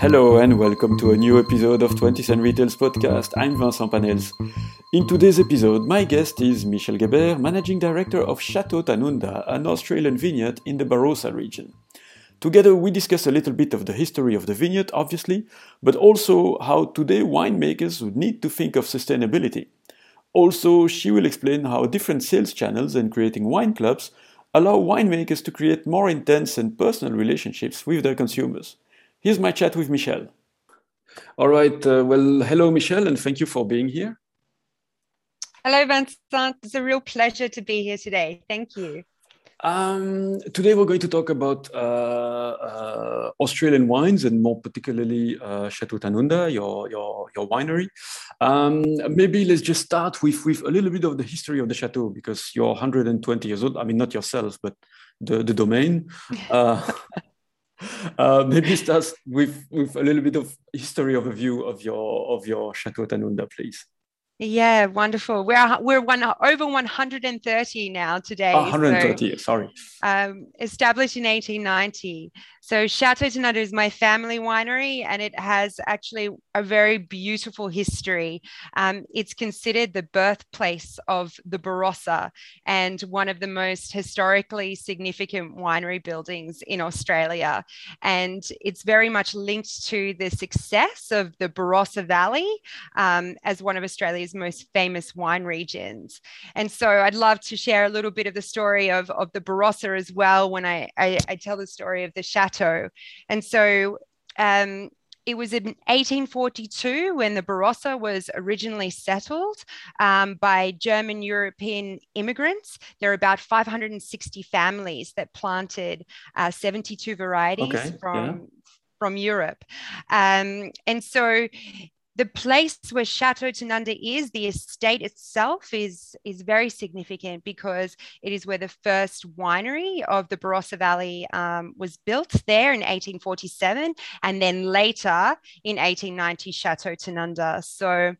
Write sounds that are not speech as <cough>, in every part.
Hello and welcome to a new episode of 20 Cent Retails podcast. I'm Vincent Panels. In today's episode, my guest is Michelle Geber, Managing Director of Chateau Tanunda, an Australian vineyard in the Barossa region. Together, we discuss a little bit of the history of the vineyard, obviously, but also how today winemakers need to think of sustainability. Also, she will explain how different sales channels and creating wine clubs allow winemakers to create more intense and personal relationships with their consumers. Here's my chat with Michelle. All right. Uh, well, hello, Michelle, and thank you for being here. Hello, Vincent. It's a real pleasure to be here today. Thank you. Um, today we're going to talk about uh, uh, Australian wines and more particularly uh, Chateau Tanunda, your your your winery. Um, maybe let's just start with with a little bit of the history of the chateau because you're 120 years old. I mean, not yourself, but the the domain. <laughs> <laughs> Uh, maybe start with with a little bit of history overview of your of your Chateau Tanunda, please. Yeah, wonderful. We're we're one over 130 now today. Oh, 130, so, sorry. Um, established in 1890. So Chateau Tanunda is my family winery, and it has actually a very beautiful history. Um, it's considered the birthplace of the Barossa and one of the most historically significant winery buildings in Australia. And it's very much linked to the success of the Barossa Valley um, as one of Australia's most famous wine regions. And so I'd love to share a little bit of the story of, of the Barossa as well when I, I, I tell the story of the chateau. And so um, it was in 1842 when the Barossa was originally settled um, by German European immigrants. There are about 560 families that planted uh, 72 varieties okay, from. Yeah. From Europe. Um, and so the place where Chateau Tanunda is, the estate itself is, is very significant because it is where the first winery of the Barossa Valley um, was built there in 1847, and then later in 1890, Chateau Tanunda. So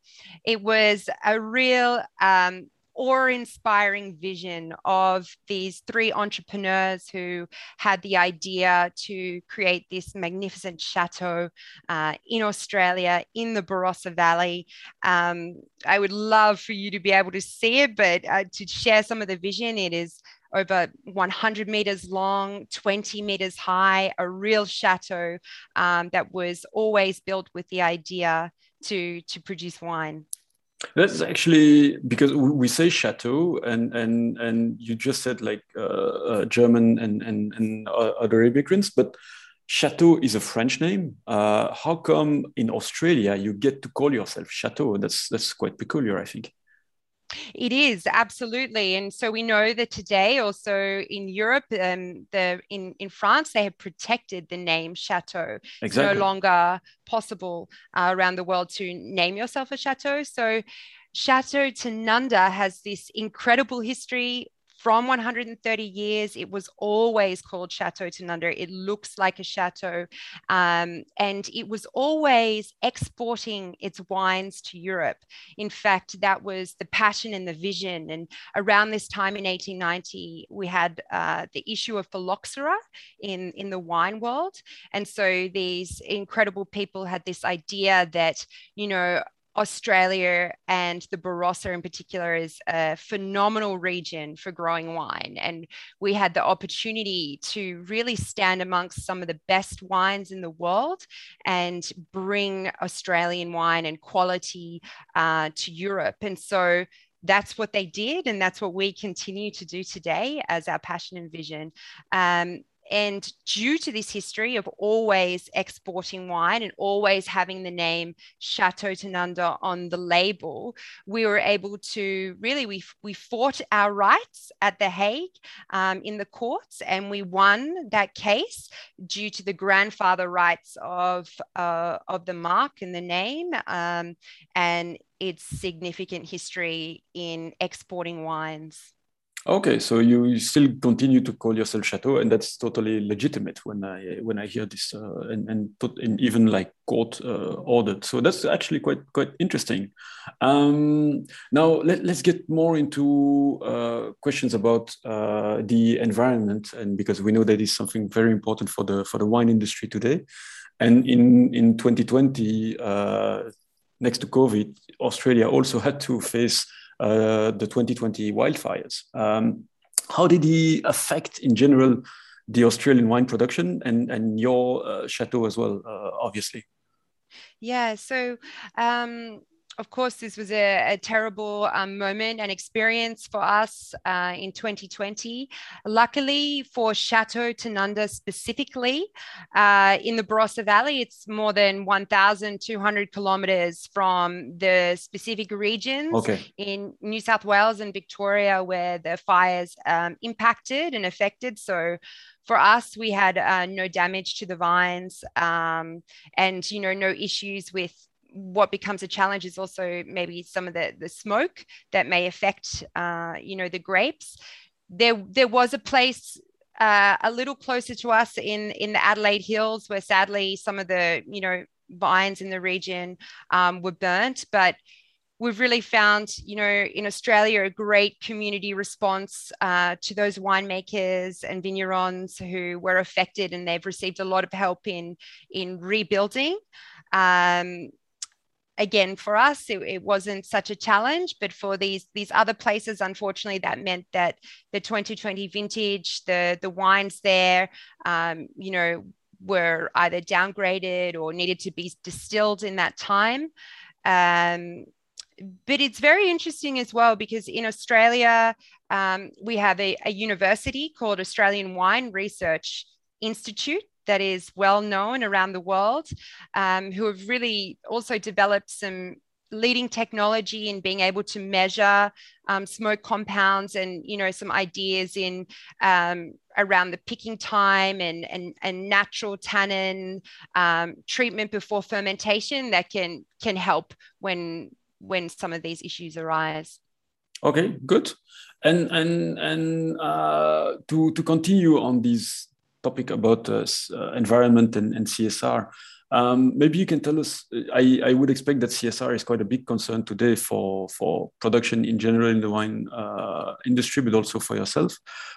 it was a real um, awe-inspiring vision of these three entrepreneurs who had the idea to create this magnificent chateau uh, in Australia in the Barossa Valley. Um, I would love for you to be able to see it, but uh, to share some of the vision, it is over 100 meters long, 20 meters high, a real chateau um, that was always built with the idea to, to produce wine. That's actually because we say chateau, and and and you just said like uh, uh, German and and and other immigrants, but chateau is a French name. Uh, how come in Australia you get to call yourself chateau? That's that's quite peculiar, I think. It is absolutely, and so we know that today, also in Europe, um, the in in France, they have protected the name chateau. Exactly. It's no longer possible uh, around the world to name yourself a chateau. So, Chateau Tanunda has this incredible history from 130 years. It was always called Chateau Tanunda. It looks like a chateau. Um, and it was always exporting its wines to Europe. In fact, that was the passion and the vision. And around this time in 1890, we had uh, the issue of phylloxera in, in the wine world. And so these incredible people had this idea that, you know, Australia and the Barossa in particular is a phenomenal region for growing wine. And we had the opportunity to really stand amongst some of the best wines in the world and bring Australian wine and quality uh, to Europe. And so that's what they did, and that's what we continue to do today as our passion and vision. Um, and due to this history of always exporting wine and always having the name Chateau Tanunda on the label, we were able to really, we, we fought our rights at The Hague um, in the courts and we won that case due to the grandfather rights of, uh, of the mark and the name um, and its significant history in exporting wines. Okay, so you still continue to call yourself Chateau, and that's totally legitimate when I when I hear this, uh, and and, put, and even like court uh, ordered. So that's actually quite quite interesting. Um, now let, us get more into uh, questions about uh, the environment, and because we know that is something very important for the for the wine industry today. And in in 2020, uh, next to COVID, Australia also had to face the 2020 wildfires. Um, how did he affect, in general, the Australian wine production and and your uh, chateau as well, uh, obviously? Yeah. So. Um, of course, this was a, a terrible um, moment and experience for us uh, in 2020. Luckily for Chateau Tanunda specifically, uh, in the Barossa Valley, it's more than 1,200 kilometers from the specific regions okay. in New South Wales and Victoria where the fires um, impacted and affected. So for us, we had uh, no damage to the vines um, and, you know, no issues with what becomes a challenge is also maybe some of the, the smoke that may affect, uh, you know, the grapes. There, there was a place uh, a little closer to us in in the Adelaide Hills, where sadly some of the you know vines in the region um, were burnt, but we've really found, you know, in Australia, a great community response uh, to those winemakers and vignerons who were affected, and they've received a lot of help in in rebuilding. Um, again for us it, it, wasn't such a challenge but for these these other places unfortunately that meant that the 2020 vintage the the wines there um, you know were either downgraded or needed to be distilled in that time. Um, but it's very interesting as well because in Australia, um, we have a, a university called Australian Wine Research Institute that is well known around the world, um, who have really also developed some leading technology in being able to measure um, smoke compounds and you know some ideas in um, around the picking time and and, and natural tannin um, treatment before fermentation that can can help when when some of these issues arise. Okay good. And and and uh, to to continue on these topic about uh, uh, environment and, and CSR. Um, maybe you can tell us. I, I would expect that CSR is quite a big concern today for for production in general in the wine uh, industry, but also for yourself.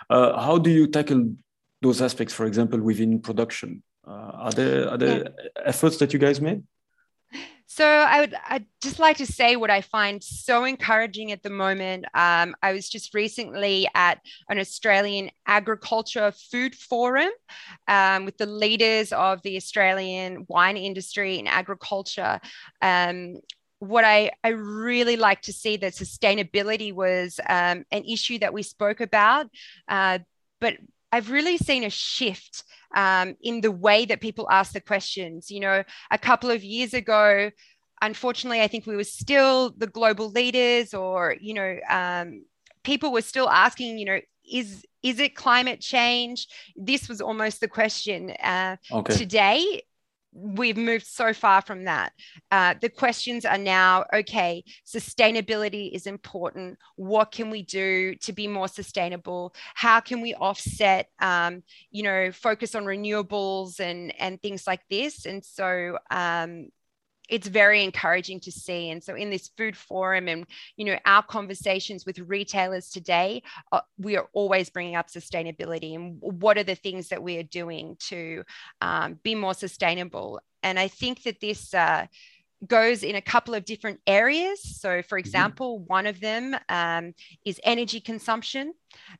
Uh, how do you tackle those aspects, for example, within production? Uh, are there are there yeah. efforts that you guys made? So I would I'd just like to say what I find so encouraging at the moment. Um, I was just recently at an Australian agriculture food forum um, with the leaders of the Australian wine industry and agriculture. Um, what I, I really like to see that sustainability was um, an issue that we spoke about, uh, but I've really seen a shift um, in the way that people ask the questions. You know, a couple of years ago, unfortunately, I think we were still the global leaders, or you know, um, people were still asking, you know, is is it climate change? This was almost the question. Uh, okay. Today, we've moved so far from that. Uh, the questions are now okay, sustainability is important. What can we do to be more sustainable? How can we offset, um, you know, focus on renewables and, and things like this? And so, um, it's very encouraging to see. And so, in this food forum and you know our conversations with retailers today, uh, we are always bringing up sustainability and what are the things that we are doing to um, be more sustainable. And I think that this. Uh, goes in a couple of different areas. So, for mm-hmm. example, one of them um, is energy consumption.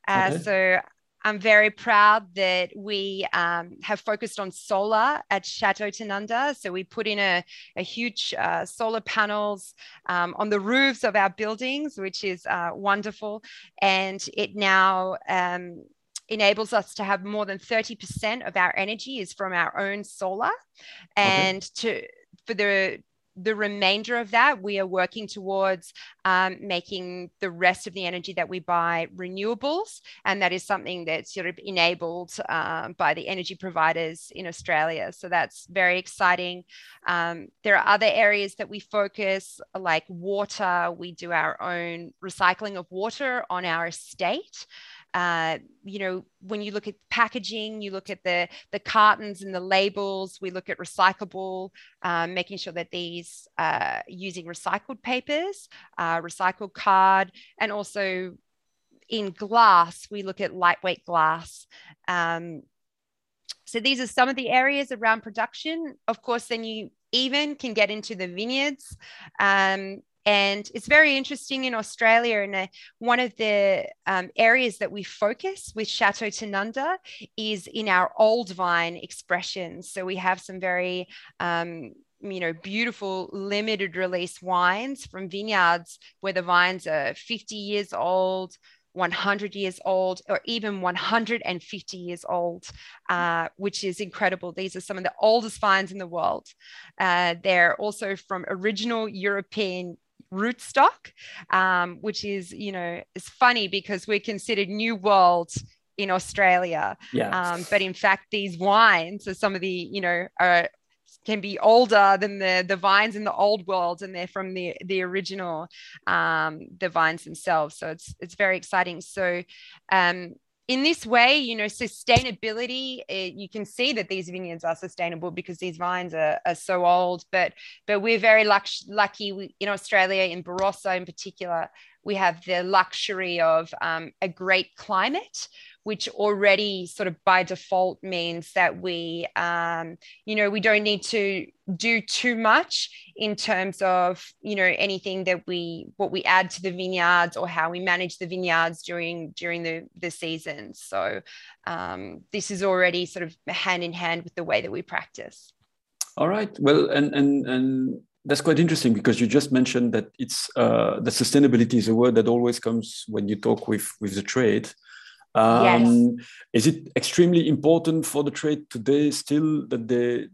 Uh, okay. So, I'm very proud that we um, have focused on solar at Chateau Tanunda. So we put in a, a huge uh, solar panels um, on the roofs of our buildings, which is uh, wonderful. And it now um, enables us to have more than 30% of our energy is from our own solar. And okay. to for the the remainder of that, we are working towards um, making the rest of the energy that we buy renewables. And that is something that's sort of enabled um, by the energy providers in Australia. So that's very exciting. Um, there are other areas that we focus, like water. We do our own recycling of water on our estate. Uh, you know, when you look at packaging, you look at the the cartons and the labels. We look at recyclable, um, making sure that these uh, using recycled papers, uh, recycled card, and also in glass, we look at lightweight glass. Um, so these are some of the areas around production. Of course, then you even can get into the vineyards. Um, and it's very interesting in Australia. And uh, one of the um, areas that we focus with Chateau Tanunda is in our old vine expressions. So we have some very um, you know beautiful limited release wines from vineyards where the vines are 50 years old 100 years old or even 150 years old, uh, which is incredible. These are some of the oldest vines in the world. Uh, they're also from original European rootstock, um, which is, you know, it's funny because we're considered New World in Australia. Yeah. Um, but in fact, these wines are some of the, you know, are can be older than the the vines in the old world and they're from the the original um, the vines themselves so it's it's very exciting so um, in this way you know sustainability it, eh, you can see that these vineyards are sustainable because these vines are, are so old but but we're very lux- lucky in australia in barossa in particular we have the luxury of um, a great climate which already sort of by default means that we, um, you know, we don't need to do too much in terms of, you know, anything that we what we add to the vineyards or how we manage the vineyards during during the the seasons. So um, this is already sort of hand in hand with the way that we practice. All right. Well, and and and that's quite interesting because you just mentioned that it's uh, that sustainability is a word that always comes when you talk with with the trade um, yes. Is it extremely important for the trade today still that they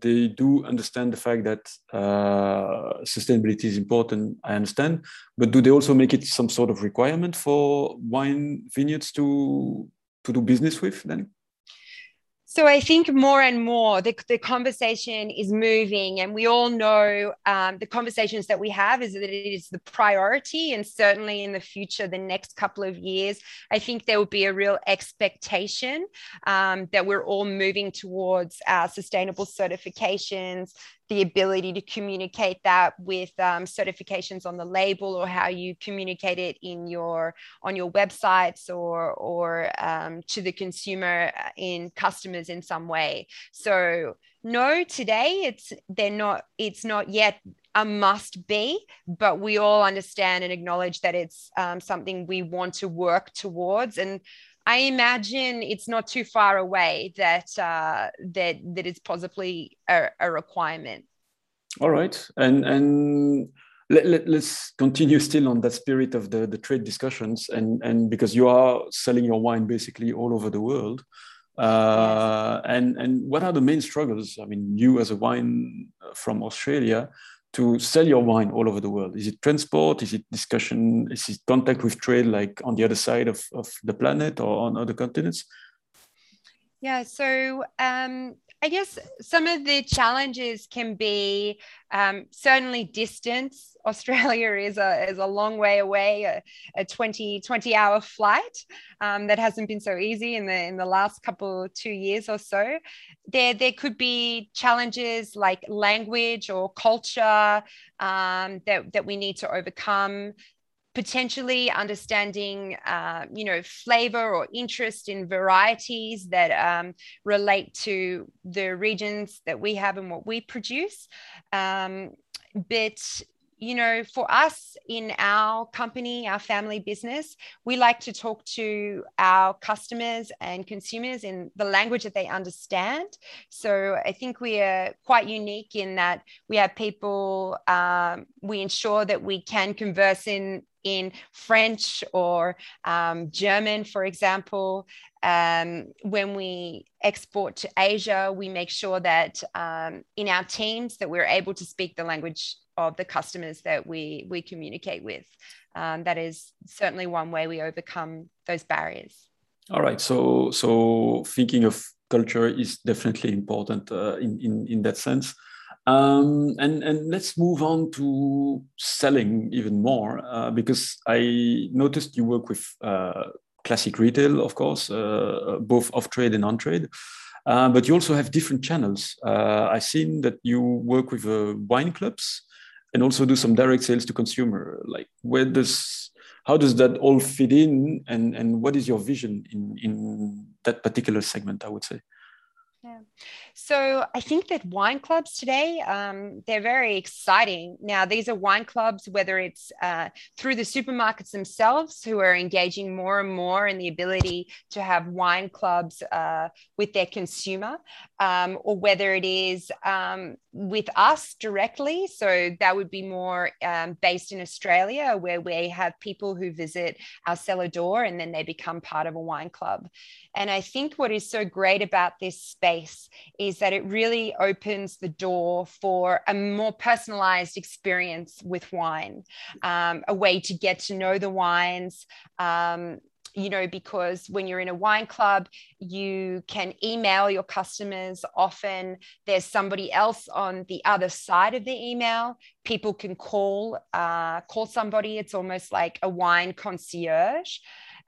they do understand the fact that uh, sustainability is important? I understand, but do they also make it some sort of requirement for wine vineyards to to do business with? Then so I think more and more the, the conversation is moving, and we all know um, the conversations that we have is that it is the priority, and certainly in the future, the next couple of years, I think there will be a real expectation um, that we're all moving towards our sustainable certifications, the ability to communicate that with um, certifications on the label or how you communicate it in your on your websites or or um, to the consumer uh, in customers in some way. So no today it's they're not it's not yet a must be but we all understand and acknowledge that it's um, something we want to work towards. And I imagine it's not too far away that uh, that that is possibly a, a, requirement. All right, and and let, let, us continue still on that spirit of the, the trade discussions, and and because you are selling your wine basically all over the world. Uh, yes. and and what are the main struggles? I mean, you as a wine from Australia, to sell your wine all over the world? Is it transport? Is it discussion? Is it contact with trade, like on the other side of, of the planet or on other continents? Yeah, so um, I guess some of the challenges can be um, certainly distance. <laughs> Australia is a, is a long way away, a, a 20, 20 hour flight um, that hasn't been so easy in the, in the last couple, two years or so. There, there could be challenges like language or culture um, that, that we need to overcome potentially understanding, uh, you know, flavor or interest in varieties that um, relate to the regions that we have and what we produce. Um, but you know, for us in our company, our family business, we like to talk to our customers and consumers in the language that they understand. So I think we are quite unique in that we have people, um, we ensure that we can converse in in French or um, German, for example. Um, when we export to Asia, we make sure that um, in our teams that we're able to speak the language of the customers that we we communicate with. Um, that is certainly one way we overcome those barriers. All right. So so thinking of culture is definitely important uh, in, in in that sense. Um, and, and let's move on to selling even more uh, because I noticed you work with uh, classic retail, of course, uh, both off trade and on trade. Uh, but you also have different channels. Uh, I've seen that you work with uh, wine clubs and also do some direct sales to consumer. Like, where does how does that all fit in, and and what is your vision in in that particular segment? I would say. Yeah. So I think that wine clubs today, um, they're very exciting. Now, these are wine clubs, whether it's uh, through the supermarkets themselves, who are engaging more and more in the ability to have wine clubs uh, with their consumer, um, or whether it is um, with us directly. So that would be more um, based in Australia, where we have people who visit our cellar door and then they become part of a wine club. And I think what is so great about this space is that it really opens the door for a more personalized experience with wine, um, a way to get to know the wines. Um, you know, because when you're in a wine club, you can email your customers. Often there's somebody else on the other side of the email. People can call, uh, call somebody. It's almost like a wine concierge.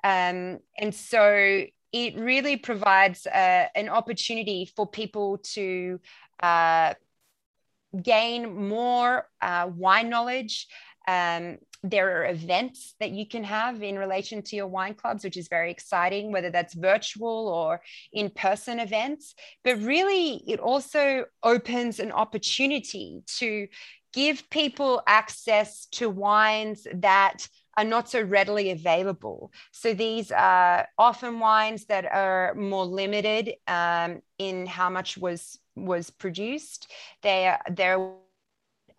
Um, and so it really provides uh, an opportunity for people to uh, gain more uh, wine knowledge. Um, there are events that you can have in relation to your wine clubs, which is very exciting, whether that's virtual or in person events. But really, it also opens an opportunity to give people access to wines that are not so readily available. So these are often wines that are more limited um, in how much was was produced. They are they're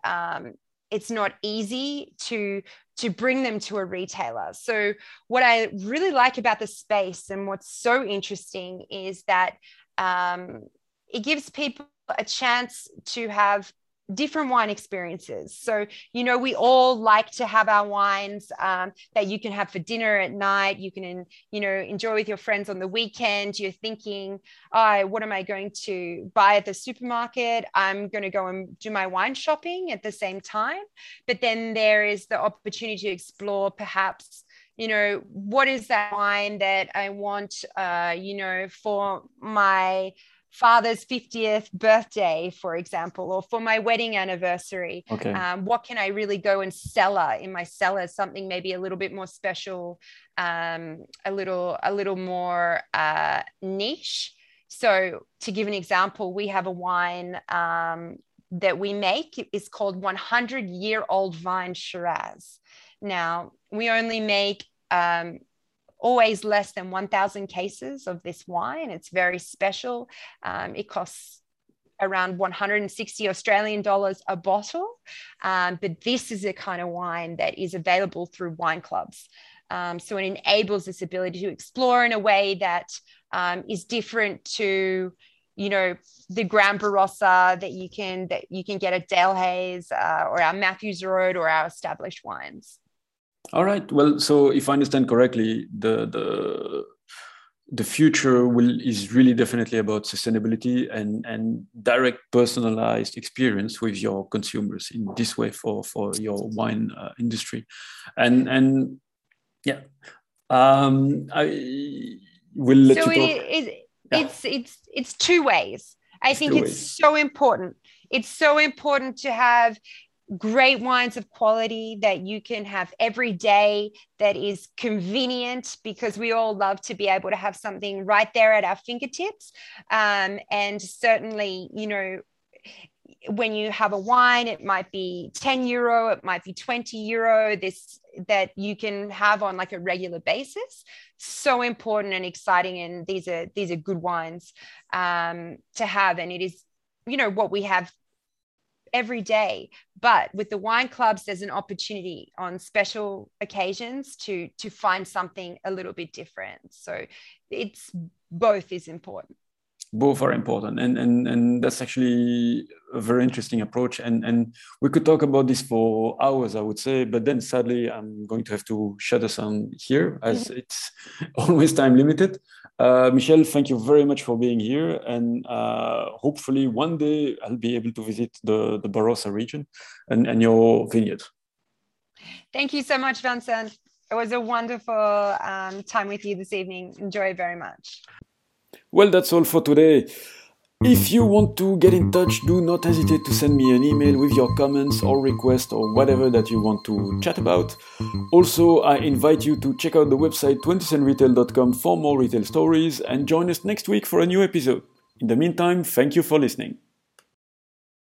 um, it's not easy to to bring them to a retailer. So what I really like about the space and what's so interesting is that um, it gives people a chance to have different wine experiences. So, you know, we all like to have our wines um, that you can have for dinner at night. You can, you know, enjoy with your friends on the weekend. You're thinking, oh, what am I going to buy at the supermarket? I'm going to go and do my wine shopping at the same time. But then there is the opportunity to explore perhaps you know what is that wine that i want uh, you know for my father's 50th birthday, for example, or for my wedding anniversary. Okay. Um, what can I really go and cellar in my cellar? Something maybe a little bit more special, um, a little a little more uh, niche. So, to give an example, we have a wine um, that we make. It's called 100 Year Old Vine Shiraz. Now, we only make um, always less than 1,000 cases of this wine. It's very special. Um, it costs around 160 Australian dollars a bottle. Um, but this is a kind of wine that is available through wine clubs. Um, so it enables this ability to explore in a way that um, is different to, you know, the Grand Barossa that you can that you can get at Delhaize uh, or our Matthews Road or our established wines. All right. Well, so if I understand correctly, the the the future will is really definitely about sustainability and and direct personalized experience with your consumers in this way for for your wine uh, industry, and and yeah, um, I will let so you talk. It, it, yeah. It's it's it's two ways. I it's think it's ways. so important. It's so important to have great wines of quality that you can have every day that is convenient because we all love to be able to have something right there at our fingertips. Um, and certainly you know when you have a wine it might be 10 euro it might be 20 euro this that you can have on like a regular basis. So important and exciting and these are these are good wines um, to have. And it is you know what we have every day. But with the wine clubs there's an opportunity on special occasions to to find something a little bit different. So it's both is important. Both are important. And and and that's actually a very interesting approach. And and we could talk about this for hours i would say. But then sadly i'm going to have to shut us on here as mm-hmm. it's <laughs> always time limited uh, michelle thank you very much for being here and uh, hopefully one day i'll be able to visit the the barossa region and, and your vineyard. Thank you so much vincent. It was a wonderful um, time with you this evening. Enjoy very much. Well, that's all for today. If you want to get in touch, do not hesitate to send me an email with your comments or requests or whatever that you want to chat about. Also, I invite you to check out the website 20centretail.com for more retail stories and join us next week for a new episode. In the meantime, thank you for listening.